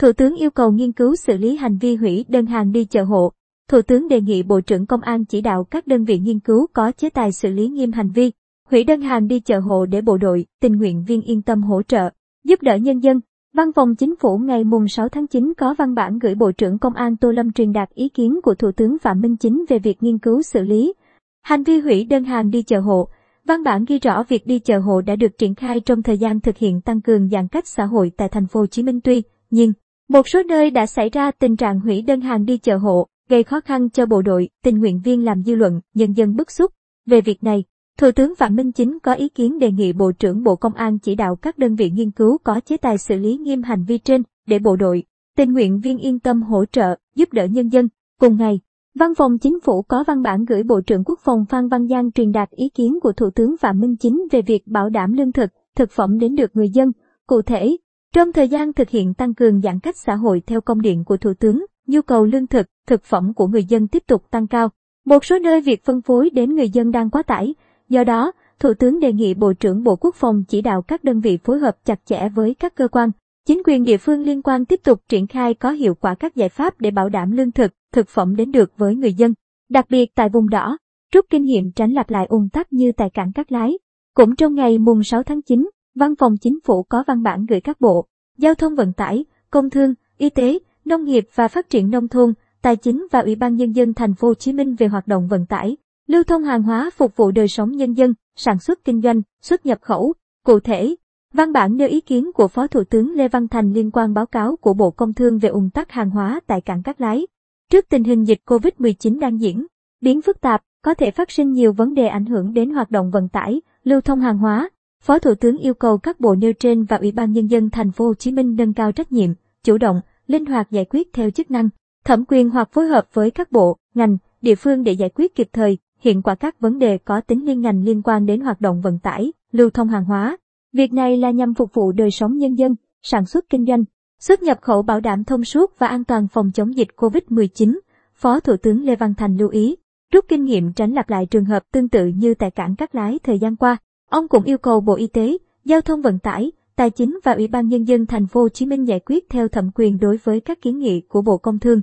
Thủ tướng yêu cầu nghiên cứu xử lý hành vi hủy đơn hàng đi chợ hộ. Thủ tướng đề nghị Bộ trưởng Công an chỉ đạo các đơn vị nghiên cứu có chế tài xử lý nghiêm hành vi hủy đơn hàng đi chợ hộ để bộ đội, tình nguyện viên yên tâm hỗ trợ, giúp đỡ nhân dân. Văn phòng Chính phủ ngày mùng 6 tháng 9 có văn bản gửi Bộ trưởng Công an Tô Lâm truyền đạt ý kiến của Thủ tướng Phạm Minh Chính về việc nghiên cứu xử lý hành vi hủy đơn hàng đi chợ hộ. Văn bản ghi rõ việc đi chợ hộ đã được triển khai trong thời gian thực hiện tăng cường giãn cách xã hội tại thành phố Hồ Chí Minh tuy nhiên một số nơi đã xảy ra tình trạng hủy đơn hàng đi chợ hộ, gây khó khăn cho bộ đội, tình nguyện viên làm dư luận, nhân dân bức xúc. Về việc này, Thủ tướng Phạm Minh Chính có ý kiến đề nghị Bộ trưởng Bộ Công an chỉ đạo các đơn vị nghiên cứu có chế tài xử lý nghiêm hành vi trên để bộ đội, tình nguyện viên yên tâm hỗ trợ, giúp đỡ nhân dân. Cùng ngày, Văn phòng Chính phủ có văn bản gửi Bộ trưởng Quốc phòng Phan Văn Giang truyền đạt ý kiến của Thủ tướng Phạm Minh Chính về việc bảo đảm lương thực, thực phẩm đến được người dân. Cụ thể, trong thời gian thực hiện tăng cường giãn cách xã hội theo công điện của Thủ tướng, nhu cầu lương thực, thực phẩm của người dân tiếp tục tăng cao. Một số nơi việc phân phối đến người dân đang quá tải. Do đó, Thủ tướng đề nghị Bộ trưởng Bộ Quốc phòng chỉ đạo các đơn vị phối hợp chặt chẽ với các cơ quan, chính quyền địa phương liên quan tiếp tục triển khai có hiệu quả các giải pháp để bảo đảm lương thực, thực phẩm đến được với người dân. Đặc biệt tại vùng đỏ, rút kinh nghiệm tránh lặp lại ùn tắc như tại cảng Cát Lái. Cũng trong ngày mùng 6 tháng 9, Văn phòng Chính phủ có văn bản gửi các bộ, Giao thông vận tải, Công thương, Y tế, Nông nghiệp và Phát triển nông thôn, Tài chính và Ủy ban nhân dân thành phố Hồ Chí Minh về hoạt động vận tải, lưu thông hàng hóa phục vụ đời sống nhân dân, sản xuất kinh doanh, xuất nhập khẩu. Cụ thể, văn bản nêu ý kiến của Phó Thủ tướng Lê Văn Thành liên quan báo cáo của Bộ Công Thương về ủng tắc hàng hóa tại cảng Cát Lái. Trước tình hình dịch COVID-19 đang diễn biến phức tạp, có thể phát sinh nhiều vấn đề ảnh hưởng đến hoạt động vận tải, lưu thông hàng hóa. Phó Thủ tướng yêu cầu các bộ nêu trên và Ủy ban nhân dân thành phố Hồ Chí Minh nâng cao trách nhiệm, chủ động, linh hoạt giải quyết theo chức năng, thẩm quyền hoặc phối hợp với các bộ, ngành, địa phương để giải quyết kịp thời, hiện quả các vấn đề có tính liên ngành liên quan đến hoạt động vận tải, lưu thông hàng hóa. Việc này là nhằm phục vụ đời sống nhân dân, sản xuất kinh doanh, xuất nhập khẩu bảo đảm thông suốt và an toàn phòng chống dịch COVID-19. Phó Thủ tướng Lê Văn Thành lưu ý, rút kinh nghiệm tránh lặp lại trường hợp tương tự như tại cảng Cát Lái thời gian qua. Ông cũng yêu cầu Bộ Y tế, Giao thông Vận tải, Tài chính và Ủy ban nhân dân thành phố Hồ Chí Minh giải quyết theo thẩm quyền đối với các kiến nghị của Bộ Công Thương.